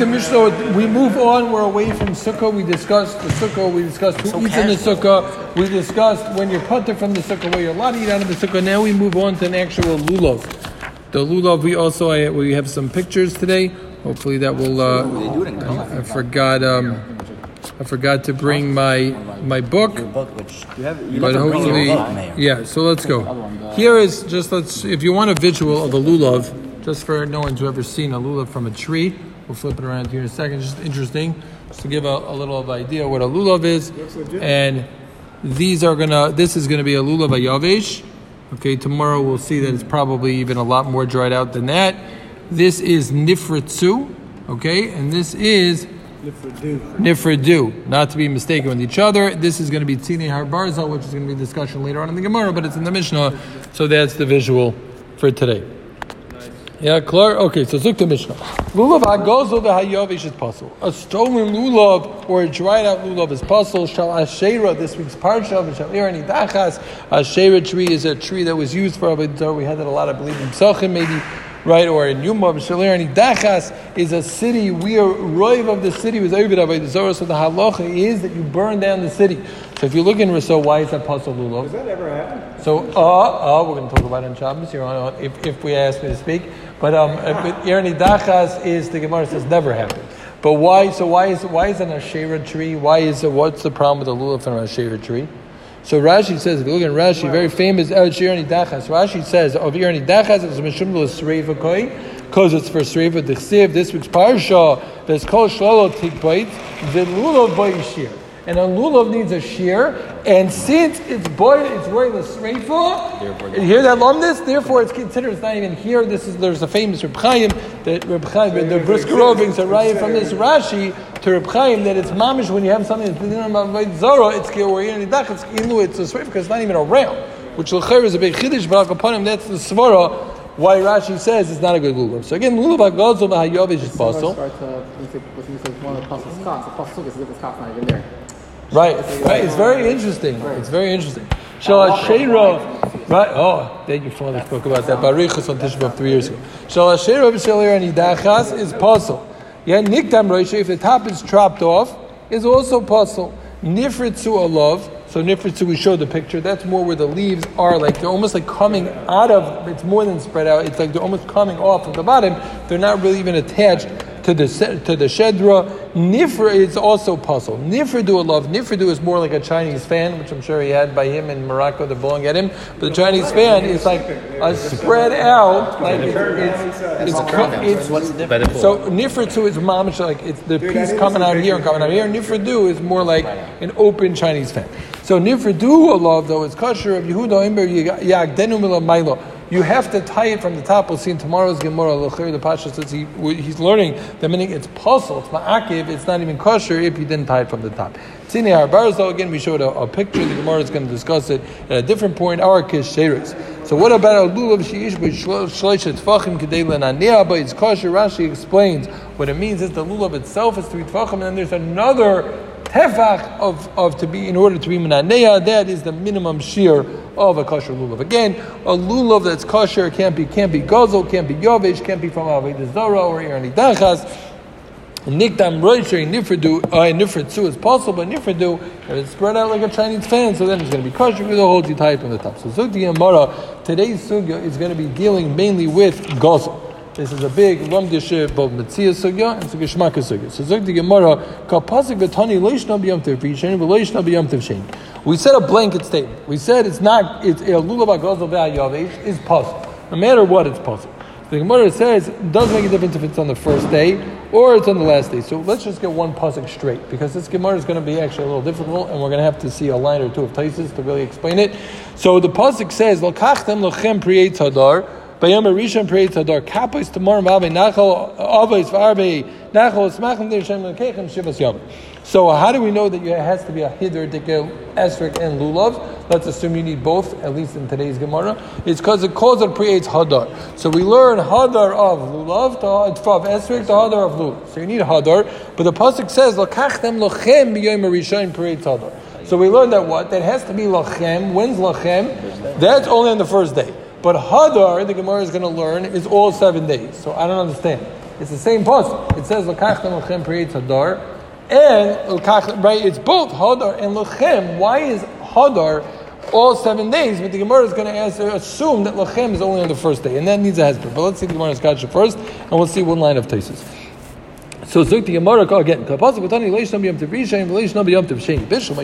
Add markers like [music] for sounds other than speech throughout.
Mishnah, we move on. We're away from Sukkah. We discussed the Sukkah. We discussed who So eats in the casual. Sukkah. We discussed when you're putter from the Sukkah, where you're allowed to eat out of the Sukkah. Now we move on to an actual lulav. The lulav. We also I, we have some pictures today. Hopefully that will. Uh, I, I forgot. Um, I forgot to bring my my book. Your book, which you have, you But have to bring hopefully, your book, Mayor. yeah. So let's go. Here is just let's. If you want a visual of a lulav, just for no one's ever seen a lulav from a tree, we'll flip it around here in a second. Just interesting, just to give a, a little of idea what a lulav is. And these are gonna. This is gonna be a lulav ayavesh. Okay. Tomorrow we'll see that it's probably even a lot more dried out than that. This is nifritzu. Okay, and this is Nifridu, not to be mistaken with each other. This is going to be Tzini Har Barzal, which is going to be a discussion later on in the Gemara, but it's in the Mishnah, so that's the visual for today. Yeah, Clark. Okay, so look the Mishnah. Lulav hagozel v'hayovish is puzzle. A stolen lulav or a dried out lulav is puzzle. Shal ashera this week's parsha v'shal irani dachas. Ashera tree is a tree that was used for avodah. We had that a lot, I believe, in Psachim maybe. Right, or in Yuma, V'shal irani dachas is a city where roiv of the city was over avodah zarah. So the halacha is that you burn down the city. So if you look in Rousseau, why is that puzzle lulav? Does that ever happen? So, uh, uh, we're going to talk about it on Shabbos if, if we ask me to speak. But um, uh, but Yerni Dachas is the Gemara says never happened. But why? So why is why is an Ashera tree? Why is it? What's the problem with the lulav and an Ashera tree? So Rashi says, if you look at Rashi, very famous uh, El Yerni Dachas. Rashi says of Yerni Dachas it's Mishum Sreiva Koi because it's for Sreiva Dechsiv. This week's parsha there's Kol Shlolo Tikbait the lulav by Shir. And a lulav needs a shear, and since it's boiled, it's wearing the sreifa. You hear that lumnus? Therefore, it's considered it's not even here. This is there's a famous Reb Chaim that Reb Chaim the Brisker brings a raya from this Rashi to Reb Chaim that it's mamish when you have something that's been about zara, it's or in the it's ilu, it's a sreifa because it's not even around. Which l'cher is a big chiddush, but upon him that's the svara. Why Rashi says it's not a good lulav. So again, lulav hagazol v'hayovish is possible. Start to, when you say one of the apostles' cots, the apostle is if the cot's not even there. Right, right. It's very interesting. It's very interesting. Shal Ashera, right? Oh, thank you, Father spoke about that. Barichus on Tisha three years ago. Shal Ashera b'Shalir and Idachas is puzzle. Yeah, Nikdam Roisha, if the top is chopped off, is also puzzle. Nifritzu alav. So nifritzu, we showed the picture. That's more where the leaves are like they're almost like coming out of. It's more than spread out. It's like they're almost coming off of the bottom. They're not really even attached to the to the shedra. Nifra is also puzzle. Nifridu a love. Nifridu is more like a Chinese fan, which I'm sure he had by him in Morocco that belong at him. But the Chinese fan is like a spread out, like it's it's it's, it's, What's the difference? so nifridu is mamish like it's the piece coming out here and coming out here. Nifridu is more like an open Chinese fan. So nifridu a love though is kosher of Yehuda Imber Yagdenu Milamaylo. You have to tie it from the top. We'll see in tomorrow's Gemara. The Pasha says he, he's learning the meaning. It's puzzle. It's ma'akiv. It's not even kosher if you didn't tie it from the top. Tzini Harbarzo again. We showed a, a picture. The Gemara is going to discuss it at a different point. Our kisheris. So what about a lulav sheish b'shloishet tfachim kedei lenanea? But it's kosher. Rashi explains what it means is the lulav itself is three tfachim, and then there's another tefach of, of to be in order to be menanea. That is the minimum shear of a kosher lulav. Again, a lulav that's kosher can't be can't be gozel, can't be yovish, can't be from avodah zara or irani dachas. Nikdam roisher nifredu uh, nifretzu is possible, but nifredu if it's spread out like a Chinese fan, so then it's going to be kosher with holds you tight from the top. So Zukti Gemara, today's sugya is going to be dealing mainly with gozel. This is a big lumdish both Metzia sugya and sugya shmaka sugya. So Zukti Gemara, kapasik betani loishna b'yom tev v'yishen v'loishna b'yom tev shein. We said a blanket statement. We said it's not, it's a lulav gozel ve'ayavesh is possible. No matter what, it's possible. The Gemara says it doesn't make a difference if it's on the first day or it's on the last day. So let's just get one pasuk straight because this Gemara is going to be actually a little difficult, and we're going to have to see a line or two of Taisis to really explain it. So the pasuk says, "Lokachtem lochem priyei tzadar." Bayam Rishon prayed Tadar Kapos tomorrow Mabe Nachal Avos Varbe Nachal Smachim Der Shem Lekechem Shivas Yom. So uh, how do we know that it has to be a Hidr Dikel Esrik and Lulav? Let's assume you need both, at least in today's Gemara. It's because it calls it creates Hadar. So we learn Hadar of Lulav of Esrik to Hadar of Lulav. So you need Hadar, but the pasuk says Lokachtem Lochem B'Yom Rishon prayed Hadar. So we learn that what? That has to be Lachem. When's Lachem? That's only on the first day. But Hadar, the Gemara is going to learn, is all seven days. So I don't understand. It's the same pasuk. It says Lakachtem Lachem Priyet Hadar, and right? It's both Hadar and Lachem. Why is Hadar all seven days? But the Gemara is going to answer, assume that Lachem is only on the first day, and that needs a husband. But let's see the Gemara's kasha first, and we'll see one line of Tesis. So Zuk the Gemara again.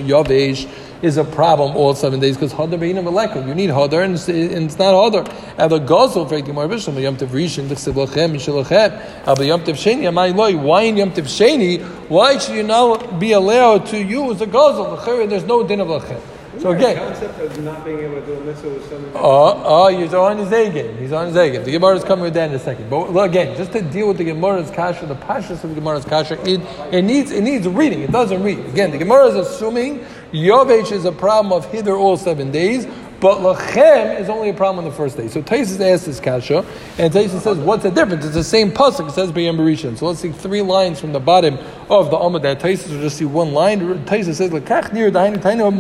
Yavesh is a problem all seven days because Hadar Beinam Meleka. You need Hadar and it's, not Hadar. The Gazel for Gemara Bishlam Yom Tov Rishon L'Chsev Lachem Mishalachem. Abba Yom Tov Sheni Amai Loi. Why in Yom Tov Sheni? Why should you not be allowed to use a Gazel? There's no din of Lachem. So again, the concept of not being able to do a mitzvah with someone. Oh, oh, he's on his A game. He's on his A game. The Gemara is coming with that in a second. But look, again, just to deal with the Gemara's kasha, the pashas of the Gemara's kasha, it, it needs it needs reading. It doesn't read. Again, the Gemara is assuming Yovesh is a problem of hither all seven days, but lachem is only a problem on the first day. So Taisus asks this kasha, and Taisus says, "What's the difference?" It's the same pasuk. It says b'yam Rishon. So let's see three lines from the bottom of the Amud. That Taisus will just see one line. Taisus says, "Lekach nir dahin tainu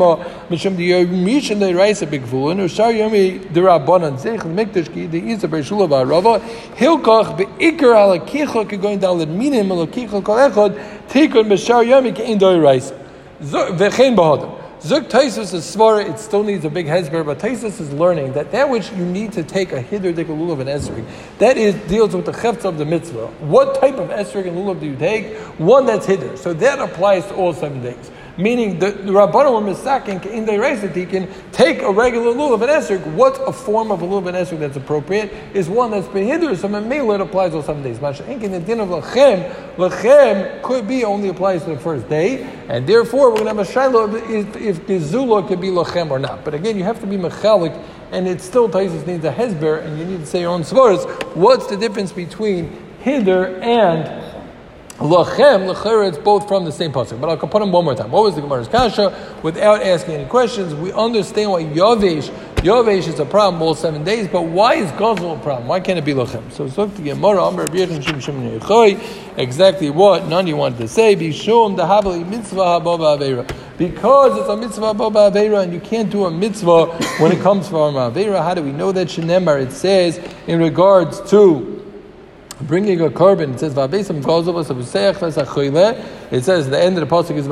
mishum the Reisa bigvulin ushar yomi derabanan zech mikdash ki the Isa beishula v'arava hilkach beikar ala kichok going down the minim ala kichok kol echad tikun b'shar yomi kein doi Reisa v'chein b'hadam." Zuk Taisus is smart, it still needs a big hezber, but Taisus is learning that that which you need to take a hiddur dik lulav and esrig, that is deals with the chefts of the mitzvah. What type of esrig and lulav do you take? One that's hiddur. So that applies to all seven days. Meaning the, the Rabbanu were misaking in the that he can take a regular lulav and esrog. What a form of a lulav and esrog that's appropriate is one that's been hindered. So memela it applies all seven days. Mashenk in the din of lachem, lachem could be only applies to the first day, and therefore we're going to have a shiloh if, if the zula could be lachem or not. But again, you have to be mechalik, and it still Taisus needs a hezber, and you need to say your own svaras. What's the difference between hinder and Lachem, lechera, it's both from the same pasuk. But I'll put them one more time. What was the Gemara's kasha? Without asking any questions, we understand why Yavesh, Yavesh is a problem all seven days, but why is Gazel a problem? Why can't it be Lachem? So it's look to Gemara, Amr Shim Shim exactly what Nani wanted to say, Bishum the Havali mitzvah avera. Because it's a mitzvah hababa avera, and you can't do a mitzvah when it comes from avera. How do we know that Shenemar? It says in regards to bringing a korban. It says va'besam gozovas avuseach v'sachoyle. It says the end of the pasuk is.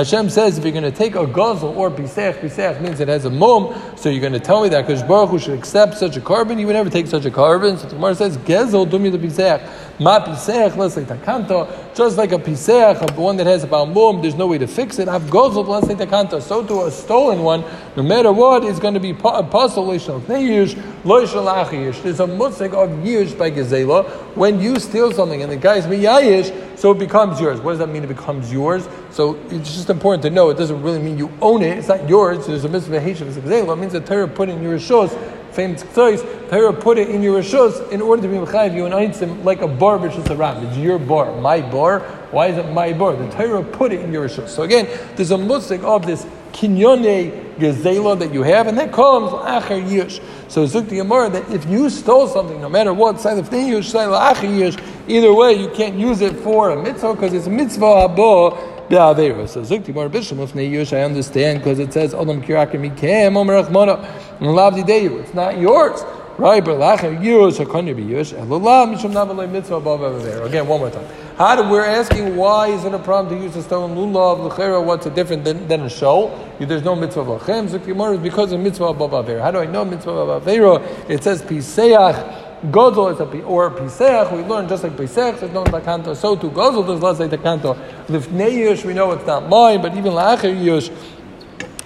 Hashem says if you're going to take a gozel or pisech, pisech means it has a mum, so you're going to tell me that because Baruch Hu should accept such a korban, You would never take such a korban. So the Gemara says gezel dumi the pisech. Ma pisech let's say takanto, just like a pisech, one that has a mum, there's no way to fix it. Have gozel let's say takanto. So to a stolen one, no matter what, is going to be apostle loishal neish loishal achiyish. There's a musik of yish by gezela when you steal something and the guy's miyayish so it becomes yours. What does that mean? It becomes yours. So it's just important to know. It doesn't really mean you own it. It's not yours. There's a mitzvah hashav. It means that Torah put it in your shos. Famous choice. Torah put it in your shos in order to be mechayiv you and einzim like a bar a aram. It's your bar, my bar. Why is it my bar? The Torah put it in your shos. So again, there's a musik of this kinyone gezela that you have, and that comes acher yish. So Zuk the Gemara that if you stole something, no matter what, side of thing you side acher yish, either way you can't use it for a mitzvah because it's mitzvah habo be'avera. So Zuk the Gemara bishlam of yish, I understand because it says Adam kirakim mikem omer rachmana lavdi deyu. It's not yours. Right, but lacher yish hakanya be yish. Elulav mishum navalei mitzvah above avera. Again, one more time. How do, we're asking why is it a problem to use a stone lulav l'chera? What's it different than, than a show? There's no mitzvah lachem. Zukimar is because of mitzvah above. How do I know mitzvah above avera? It says piseach. Gozel is a or piseach. We learn just like piseach. There's no takanto. So to gozel there's less like takanto. Lifnei yush we know it's not mine, but even lacher yush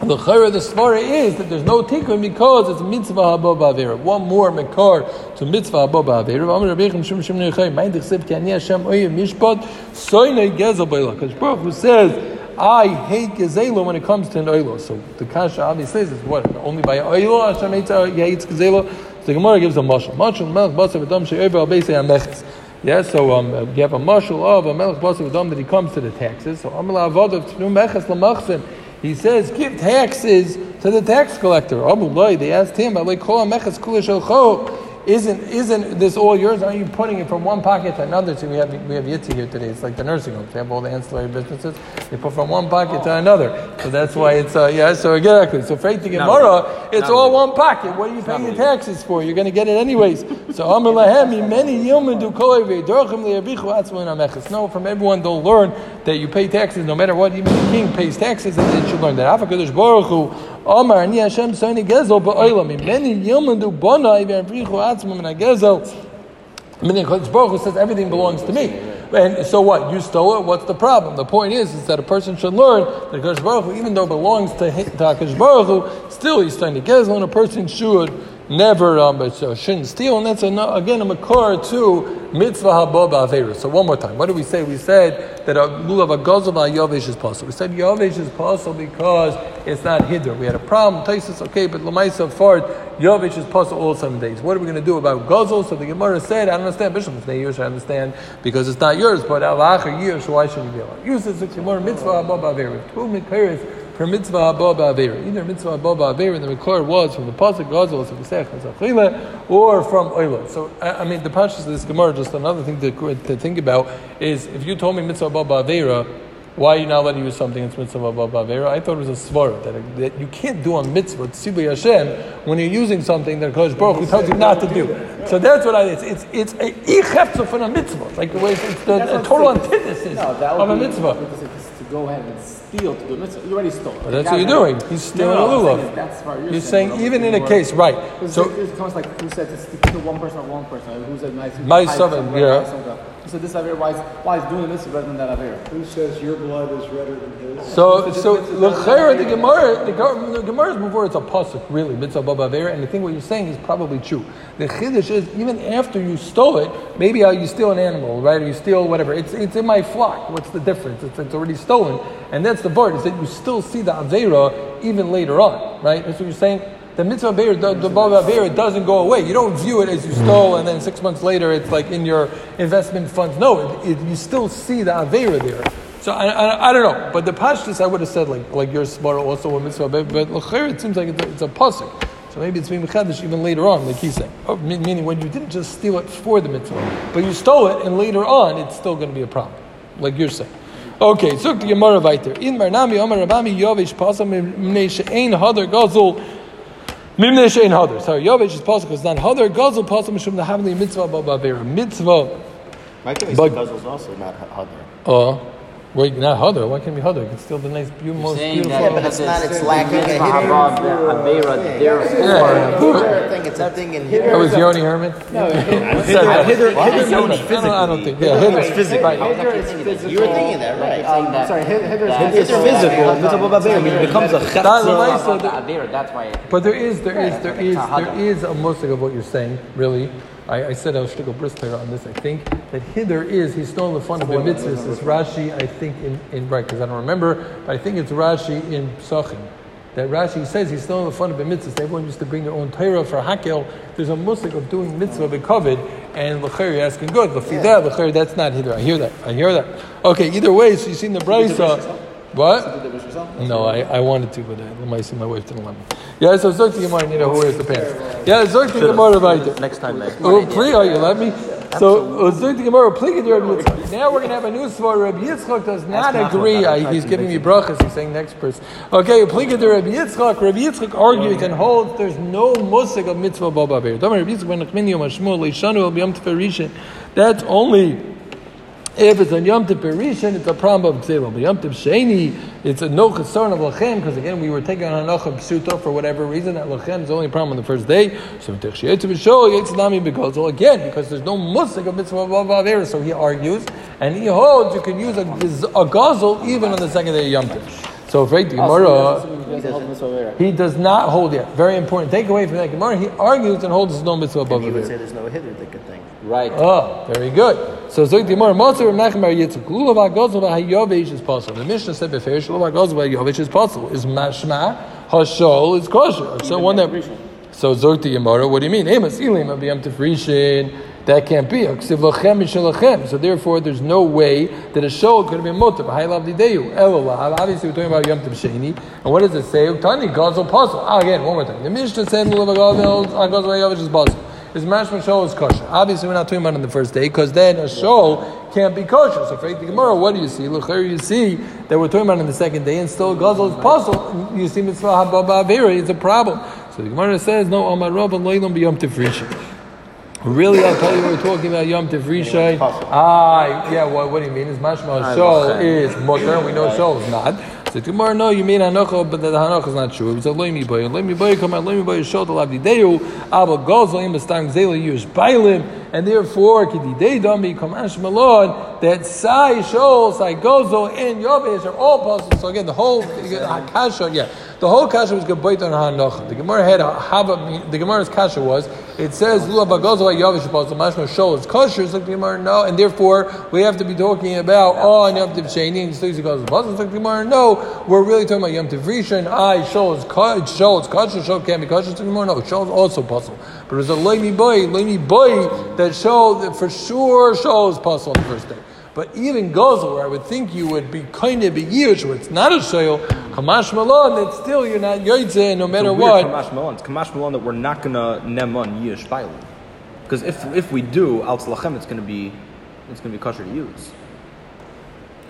the chayra the svara is that there's no tikkun because it's mitzvah habo ba'avera. One more mekar to mitzvah habo ba'avera. Amar Rabbi Shim Shim Nechai. Mein dichsib ki ani Hashem oyim mishpat soynei gezel b'ila. Because Baruch Hu says, I hate gezela when it comes to an oilo. So the kasha obviously says is what only by oilo Hashem hates uh, gezela. So Gemara gives a mashal. Mashal melech basav adam she'over al beisei ameches. Yeah, so um, you have a mashal of a melech basav adam that he comes to the taxes. So amar la'avodav tnu meches lamachsin. He says, give taxes to the tax collector. They asked him, isn't isn't this all yours? Are you putting it from one pocket to another? So we have we have Yitzi here today. It's like the nursing homes. They have all the ancillary businesses. They put from one pocket to another. So that's why it's uh, yeah. So exactly. So faith the Gemara, it's all one pocket. What are you paying your taxes for? You're going to get it anyways. So Amar Lahem, many No, from everyone they'll learn that you pay taxes no matter what. Even the king pays taxes, and they should learn that. Baruch Hu. Omar ani Hashem soini gezel ba'olam. Many yilmendu bonai ve'avrichu atzmim and gezel. Meaning, Baruch Hu says everything belongs to me. And so what? You stole it. What's the problem? The point is, is that a person should learn that Hakadosh Baruch Hu, even though it belongs to, to Hakadosh Baruch Hu, still he's trying gezel, and a person should never um, so shouldn't steal, and that's a, again a makor to mitzvah haba ba'aveira. So one more time, what did we say? We said that a lulav a gazal yovesh is possible. We said yovesh is possible because it's not hidr. We had a problem. Taisus okay, but lamaisa fart yovesh is possible all seven days. What are we going to do about gazal? So the Gemara said, I don't understand. Bishop it's years. I understand because it's not yours, but alacha. So why should you be allowed? Use this Gemara mitzvah haba ba'aveira. Two mikperes for mitzvah abba ba'avir. Either mitzvah abba ba'avir, and the record was from the pasuk Gazal of or from Oila. So I, I mean, the pashas of this Gemara. Just another thing to, to think about is if you told me mitzvah abba ba'avira, why are you not letting use something that's mitzvah abba ba'avira? I thought it was a svara that, that you can't do on mitzvah tzibui Hashem when you're using something that Kodesh Baruch Hu tells you not to do. So that's what I. It's it's it's a ichefza for a mitzvah. Like the way it's, the, a total antithesis No, of a mitzvah. it's to go ahead and steal to do mitzvah. You already stole. That's what you're doing. He's stealing no, a no, I'm lulav. saying That's you're You're saying bro. even in a case, right? So it comes like who said to kill one person or one person? Who said my My son, yeah. So this Avera, why is why is doing this rather than that Avera? Who says your blood is redder than his? So, so l'chera the Gemara, the, Gemara- the Gemara is before it's a pasuk, really mitzvah baba avera, and I think what you're saying is probably true. The chiddush is even after you stole it, maybe how you steal an animal, right? Or you steal whatever. It's it's in my flock. What's the difference? It's, it's already stolen, and that's the part is that you still see the avera even later on, right? That's what you're saying. The mitzvah avera, the, the avera doesn't go away. You don't view it as you stole, and then six months later it's like in your investment funds. No, it, it, you still see the avera there. So I, I, I don't know, but the pashtus I would have said like like your smart also a mitzvah, but, but l'cher, it seems like it's a, it's a pasuk. So maybe it's being mechadish even later on, like he's saying. Oh, me- meaning when you didn't just steal it for the mitzvah, but you stole it, and later on it's still going to be a problem, like you're saying. Okay, so the Gemara weiter. In Marnami Omar Rabami Yovesh pasam mimnei she'ein hadar gazul mimnei she'ein hadar. Sorry, Yovesh is pasuk because not hadar gazul pasam mishum the havli mitzvah ba'avera mitzvah. My case, But- guzzle's also not other. Uh, wait, not hadar. Why can't it be hadar? It's still the nice, beautiful, most saying beautiful. that but it's because not- it's lacking a mitzvah hidden- haba avera, therefore. Yeah. thing, it's a thing in That was Yoni Herman? No, Hither, [laughs] I don't think. Yeah, Hither. physical. I was actually thinking that. You were thinking that, right? Sorry, Hither that- is It's physical. Mitzvah b'avera, it becomes a That- chetz. Lamaisa, the- Avera, that's why. But there is, there is, there is, there is a musik of what you're saying, really. I, I said I was shtickle brister on this. I think that hither is he's stolen the fun of the mitzvahs. It's Rashi, I think in, in right because I don't remember, but I think it's Rashi in Psachim. That Rashi says he's stolen the fun of the mitzvahs. Everyone used to bring their own Torah for Hakel. There's a musik of doing mitzvah bekovid, and l'cher you're asking good. L'fida l'cher that's not hither. I hear that. I hear that. Okay, either way, so you see in the brisa. What? No, I, I wanted to, but uh, my my wife didn't let me. Yeah, so Zok the Gemara, you know who wears the pants. Yeah, Zok the Gemara weiter. Next time, Meg. Oh, please, oh, you let me. So Zok the Gemara, please get Rabbi Yitzchak. Now we're gonna have a new svar. Rabbi Yitzchak does not agree. Uh, he's giving me brachas. He's saying next person. Okay, please get Rabbi Yitzchak. Rabbi Yitzchak argues and holds there's no musik of mitzvah baba beir. Rabbi Yitzchak ben Nachmini Yom Hashmuel Leishanu El B'Yom Tefer Rishon. That's only. If it's on Yom Tov it's a problem of Tzibah. But Yom Tov Sheni, it's a no concern of Lachem, because again, we were taking on Hanocha Psuto for whatever reason. That Lachem is the only problem on the first day. So again, because there's no Musik of Mitzvah of B'Avera, so he argues, and he holds you can use a, a even on the second day of Yom Tov. So, right, the Gemara, he does not hold yet. Very important. Take away from that Gemara, he argues and holds no Mitzvah above He would B'Avera. say there's no hither good thing. Right. Oh, very good. So Zog Dimor Motzer Menachem Bar Yitzchak Lulav HaGozel V'HaYovesh is possible. The Mishnah said beferish Lulav HaGozel V'HaYovesh is possible. Is Mashma Hashol is kosher. So one that. So Zog Dimor, what do you mean? Amos Elim of Yom Tefrishin. That can't be. So therefore, there's no way that a shol could have been. Elolah. Obviously, we're talking about Yom Tov Sheni. And what does it say? Puzzle. Ah, again, one more time. The Mishnah said HaGozel V'HaYovesh is possible. is mashma shol is kosher. Obviously, we're not talking about on the first day because then a shol can't be kosher. So for the Gemara, what do you see? Here you see that we're talking about on the second day and still Gazel is puzzle. You see mitzvah hababa avera, it's a problem. So the Gemara says, no, Amar Rabban loilam b'yom tifrisha. Really, I'll tell you, we're talking about Yom Tov. Ah, yeah. What, what do you mean? Is mashma shol is mutter? We know shol is not. So tomorrow, no, you mean hanocha, but the hanocha is not true. It's a loimi boy. Loimi boy come out. Loimi boy shol the lavdideu. Abba gozel im bestang zela yush bailim, and therefore kididei dami kamash malon that sai shol sai gozo and yovesh are all possible. So again, the whole kasha, yeah. The whole kasha was gebayt on hanocha. The Gemara had a haba. The Gemara's kasha was it says lulav bagozel yavish possible. Mashma shol is kosher. So the Gemara no, and therefore we have to be talking about oh Yom Tov Sheni and Shlisi goes puzzle. So the Gemara no, we're really talking about Yom Tov Rishon. I shol is shol is kosher. Shol can't be kosher. So the Gemara no, shol is also puzzle. But there's a loimi boy, loimi boy that shol that for sure shows puzzle on the first day. But even Gozel, where I would think you would be kind of a yish, where it's not a shayl, Kamash Malon, that still you're not yoytze, no matter what. Kamash Malon. It's Kamash Malon that we're not gonna neman yish. Because if if we do al it's gonna be it's gonna be kosher to use.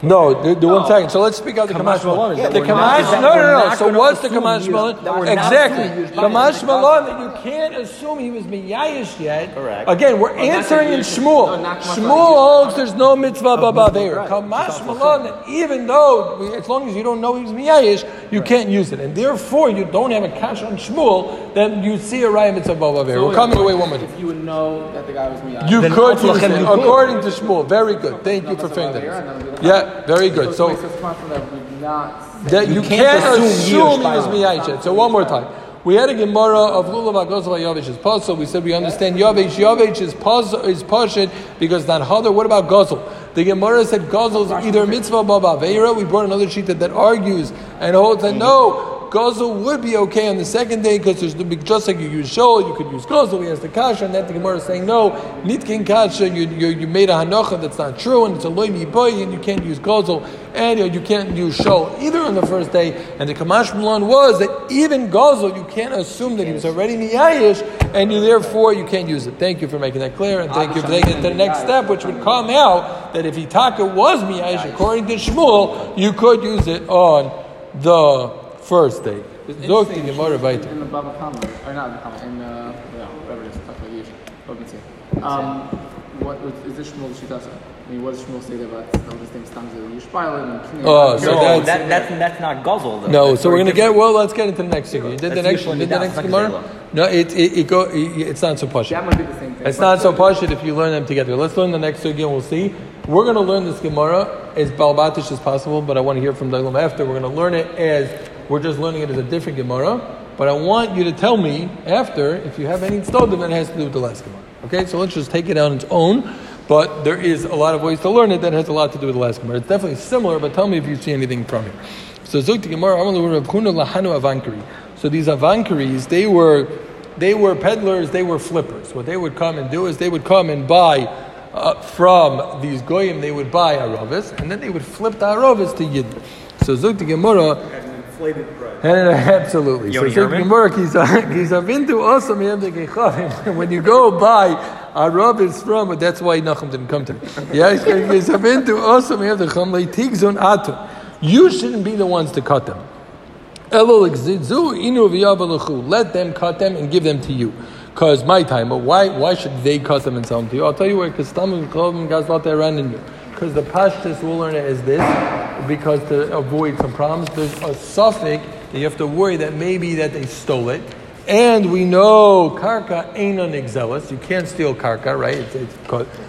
No, the, the one second. So let's speak out the Kamash Malon that the we're not- is Kamash, no, no, no. So what's the Kamash Malon? was- that we're not Exactly. Kamash Malon that you can't assume he was Miyayish yet. Correct. Again, we're answering in Shmuel. No, Shmuel holds there's no mitzvah babaver. Right. Kamash Malon that even though, as long as you don't know he was Miyayish, you can't use it. And therefore, you don't have a cash on Shmuel, then you see a raya mitzvah babaver. We're coming away one more time. If you would know that the guy was me, You could also use can it, you could. according to Shmuel. Very good. Thank you for saying that. Yeah, very good. So that you, can't, can't assume assume, Yish he was Bailam. Miyachet. So one more time. We had a Gemara of Lulav Agosva Yavish is puzzle. We said we understand Yavish. Yavish is puzzle is Pashet because not Hadar. What about Gozel? The Gemara said Gozel is either mitzvah baba veira. We brought another sheet that, that argues and holds that mm-hmm. no. Gozel would be okay on the second day because there's just like you use shol, you could use gozel. We asked the kasha, and that the Gemara is saying no, nitkin kasha, you, you, you made a hanocha that's not true, and it's a loimi boy, and you can't use gozel, and you, know, you can't use shol either on the first day. And the kamash mulan was that even gozel, you can't assume that he was already miyayish, and you therefore you can't use it. Thank you for making that clear, and thank you for taking it to the next step, which would come out that if itaka was miyayish according to Shmuel, you could use it on the first day. Zog the Gemara weiter. in the Baba Kama, or not the Kama, in uh, yeah, whatever it is, talk about Yish, open say. Um, what was, this Shmuel Shitasa? I mean, what does Shmuel say about all these things? Times of Yish Bailim and Kinei. Oh, so no, that's- that, that's that's not guzzle though. No, That's so we're gonna get well. Let's get into the next thing. You did the next usually one. Did the next Gemara? No, it it, it go. It, it's not so posh. That might be the same thing. It's not so posh if you learn them together. Let's learn the next two again. We'll see. We're gonna learn this Gemara as balbatish as possible, but I want to hear from Dailam after. We're gonna learn it as we're just learning it as a different Gemara. But I want you to tell me after if you have any tzdodim that has to do with the last Gemara. Okay, so let's just take it on its own. But there is a lot of ways to learn it that has a lot to do with the last Gemara. It's definitely similar, but tell me if you see anything from it. So Zukti Gemara, Lahanu Avankari. So these Avankaris, they were they were peddlers, they were flippers. What they would come and do is they would come and buy uh, from these goyim, they would buy aravis, and then they would flip the aravis to yid. So Zukti Gemara, inflated price. [laughs] absolutely. So Yoni Zukti Herman? Gemara, kisa- kisa vintu awesome yem de when you go buy aravis from, but that's why Nachum didn't come to me. [laughs] Yeah, kisa vintu awesome yem de gechavim leitigzon atum. You shouldn't be the ones to cut them. Elul exidzu inu v'yavalachu. Let them cut them and give them to you. Because my time, but why why should they cut them and sell them to you? I'll tell you why, because Tamim Klovim guys out there running you. Because the Pashtus will learn it as this, because to avoid some problems, there's a suffix that you have to worry that maybe that they stole it. And we know karka ain't an exelis. You can't steal karka, right? It's, it's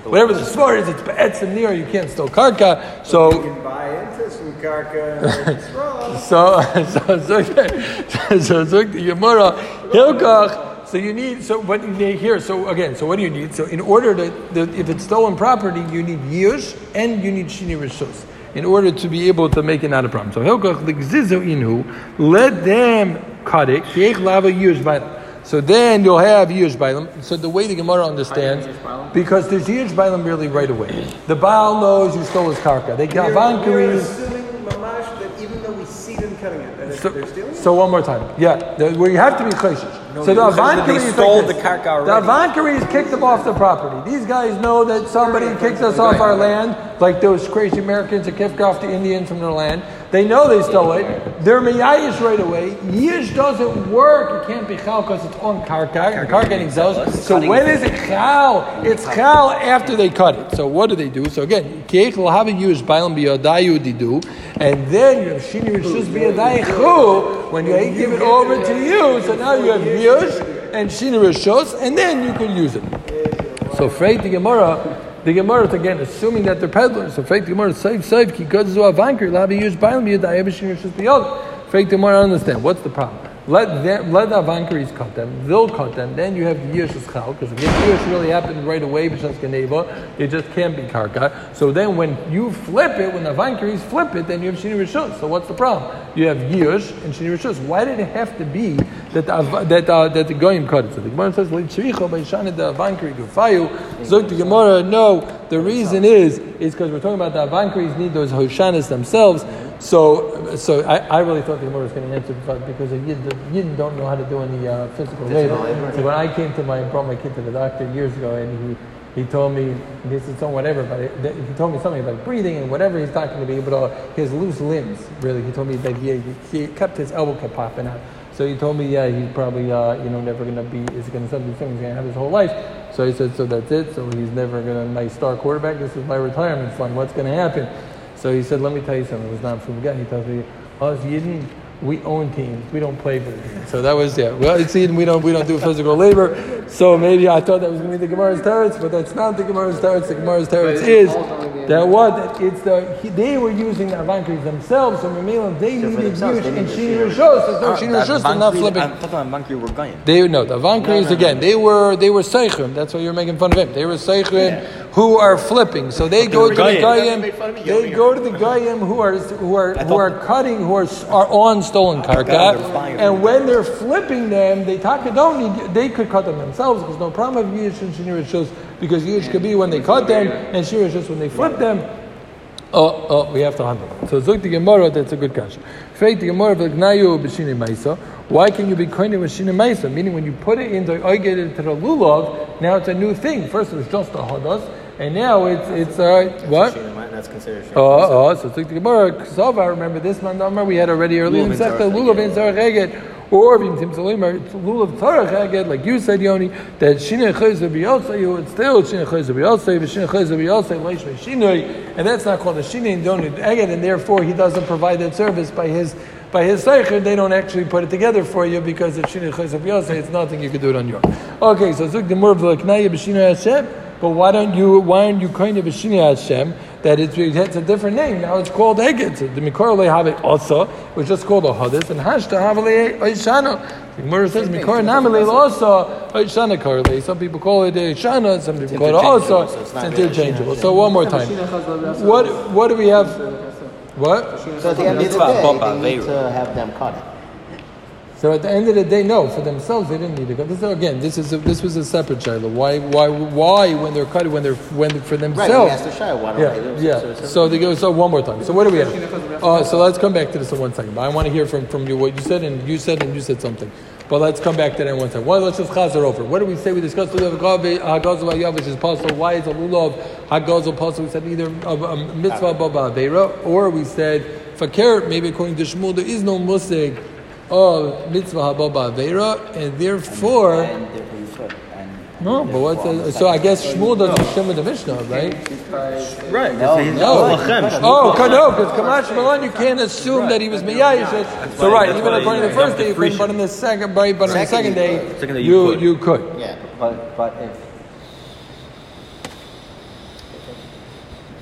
whatever the score is, it's be'etzim near. You can't steal karka. So You can buy into some karka and it's [laughs] wrong. so, so, so, so, so, the Gemara, Hilkach. So you need, so what you need here, so again, so what do you need? So in order to, the, if it's stolen property, you need Yush and you need Shini Rishos in order to be able to make it not a problem. So Hilkach, Ligzizu Inhu, let them cut it, Sheikh Lava Yush Bailam. So then you'll have Yush Bailam. So the way the Gemara understands, because there's Yush Bailam really right away. The Baal knows you stole his karka. They got We're, we're Vankaris. assuming, Mamash, that even though we see them cutting it, that if So, they're stealing it, so one more time. Yeah, the, where you have to be chayshish. So the Avanti stole the karka The already. Avankaris kicked them off the property. These guys know that somebody kicked us off our land, like those crazy Americans that kicked off the Indians from their land. They know they stole it. They're miyayish right away. Yish doesn't work. It can't be chal because it's on karka. Karka getting zealous. So when is it chal? It's chal after they cut it. So what do they do? So again, keich will have a yish bailam biyadayu didu, and then you have shini rishus biyadayichu when you give it over to you. So now you have yish and shini rishus, and then you can use it. So afraid the Gemara, the Gemara again assuming that they're peddlers. So afraid the Gemara save save ki goes to a vanker lavi use bailam yadayim shin rishus biyod. Afraid the Gemara understand what's the problem. Let them, let the avankaris cut them. They'll cut them. Then you have Yirshus Chal because if Yirsh really happened right away, B'Shas Geneva, it just can't be Karka. So then when you flip it, when the avankaris flip it, then you have Shini Rishus. So what's the problem? You have Yirsh and Shini Rishus. Why did it have to be that the, that uh, that the goyim cut it? So the Gemara says, "Leitzricha b'Shana the avankari gufayu." Zok the Gemara, no. The reason is is because we're talking about the avankaris need those hoshanas themselves. So, so I, I really thought the Gemara was going to answer, but because the Yid, the Yid don't know how to do any uh, physical labor. So when I came to my brought my kid to the doctor years ago, and he he told me this is so whatever, but it, he told me something about breathing and whatever he's talking to be able to his loose limbs. Really, he told me that he, he kept his elbow kept popping out. So he told me, yeah, he's probably uh, you know never going to be is going to something he's going to have his whole life. So he said, so that's it. So he's never going to my star quarterback. This is my retirement fund. What's going to happen? So he said, let me tell you something. It was not from guy. He tells me, oh, us Yidden, we own teams. We don't play for the team. So that was, yeah. Well, it's Yidden. We don't, we don't do physical labor. So maybe I thought that was going to be the Gemara's teretz, but that's not the Gemara's teretz. The Gemara's teretz is that? That it's the, he, they were using the Avankris themselves. So Mamela, they for needed Yush and Shini Shini So no Shini That Rishos, they're not flipping. I'm talking about Bankri were going. They no the Avankris again. They were they were seichrim. That's why you're making fun of him. They were seichrim who are flipping. So they go to the Goyim. goyim. They go to the goyim who are who are who are cutting who are are on stolen karka. And when they're flipping them, they taka don't need. They could cut them themselves because no problem of yish and shinir shus because yish could be when they cut them and shir is just when they flip them. Oh, oh, we have to handle it. So Zuk the Gemara, that's a good question. Fake the Gemara, v'gnayu b'shini maisa. Why can you be koine with shini maisa? Meaning when you put it into, it to the lulav, now it's a new thing. First it was just a hadas, and now it's, it's, uh, what? That's considered. Oh, oh, so Zuk the Gemara, remember this man, remember we had already earlier in the Lulav in lulav zarech eget. Or vim tim salim, it's lulav tarach eget, like you said, Yoni, that shini chayz b'yosei, you would still shini chayz b'yosei, v'shini chayz b'yosei, leish v'shinoi, and that's not called a shini and don't and therefore he doesn't provide that service by his by his seicher, they don't actually put it together for you because it's shini chayz b'yosei, it's nothing you can do it on your own. Okay, so zuk the mur v'leknaya b'shini Hashem, but why don't you, why aren't you kind of b'shini Hashem? That it's, it's a different name. Now it's called Eged. So the Mikor Lehave also was just called a Hadis, and Hashta Havale Oishana. The Gemara says Mikor Namale also Oishana Karle. Some people call it Oishana, some people call it also. so it's It's interchangeable. So one more time. What what do we have? What? So at the end of the day, they need to have them cut it. So at the end of the day, no, for themselves they didn't need to go. This again, this is a, this was a separate shiloh. Why why why when they're cut when they're when for Right, themselves? we asked the why don't Yeah, they yeah. So- so- they go. So one more time. So what do we have? Uh, so let's come back to this in one second. But I want to hear from, from you what you said and you said and you said something. But let's come back to that in one second. Well, let's just chazer over. What do we say? We discussed lulav hagazel ayav, which is possible. Why is a lulav hagazel possible? We said either a mitzvah baba or we said fakir. Maybe according to Shmuel, there is no musig of mitzvah hababa aveira, and therefore. And therefore you could. And No, but what's the, so? I guess Shmuel doesn't shim with the Mishnah, right? Right. No, no. Oh, ka- no, because Kamash Malan, you can't assume that he was miyayish. So right, even why according to the first day you couldn't, but in the second, but, but on the Second second day, day you you could. you could. Yeah, but but if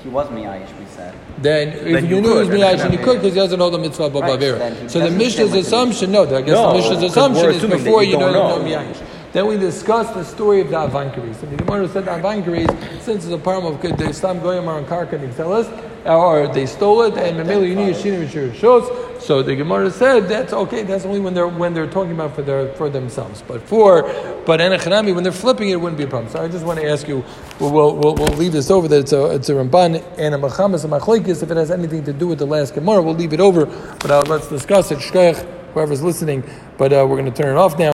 he was miyayish, we said. Then if Then you you knew he was could. and you could because he doesn't know the mitzvah Right, then babavera. he So the doesn't Mishnah's stand assumption, no, I guess No, the Mishnah's 'cause assumption is before you you know don't know know. miyayish. Then we discussed the story of the Avankaris. And the Gemara said the Avankaris, since it's a problem of good, they stam goyim are on karka and tell us, or they stole it, and Mamela you need a shini v'shir shos. So the Gemara said that's okay. That's only when they're when they're talking about for their for themselves. But for but enechanami when they're flipping it, wouldn't be a problem. So I just want to ask you. We'll we'll, we'll, we'll leave this over. That it's a it's a ramban and a machamas and machlekes. If it has anything to do with the last Gemara, we'll leave it over. But uh, let's discuss it. Shkoyach, whoever's listening. But uh, we're going to turn it off now.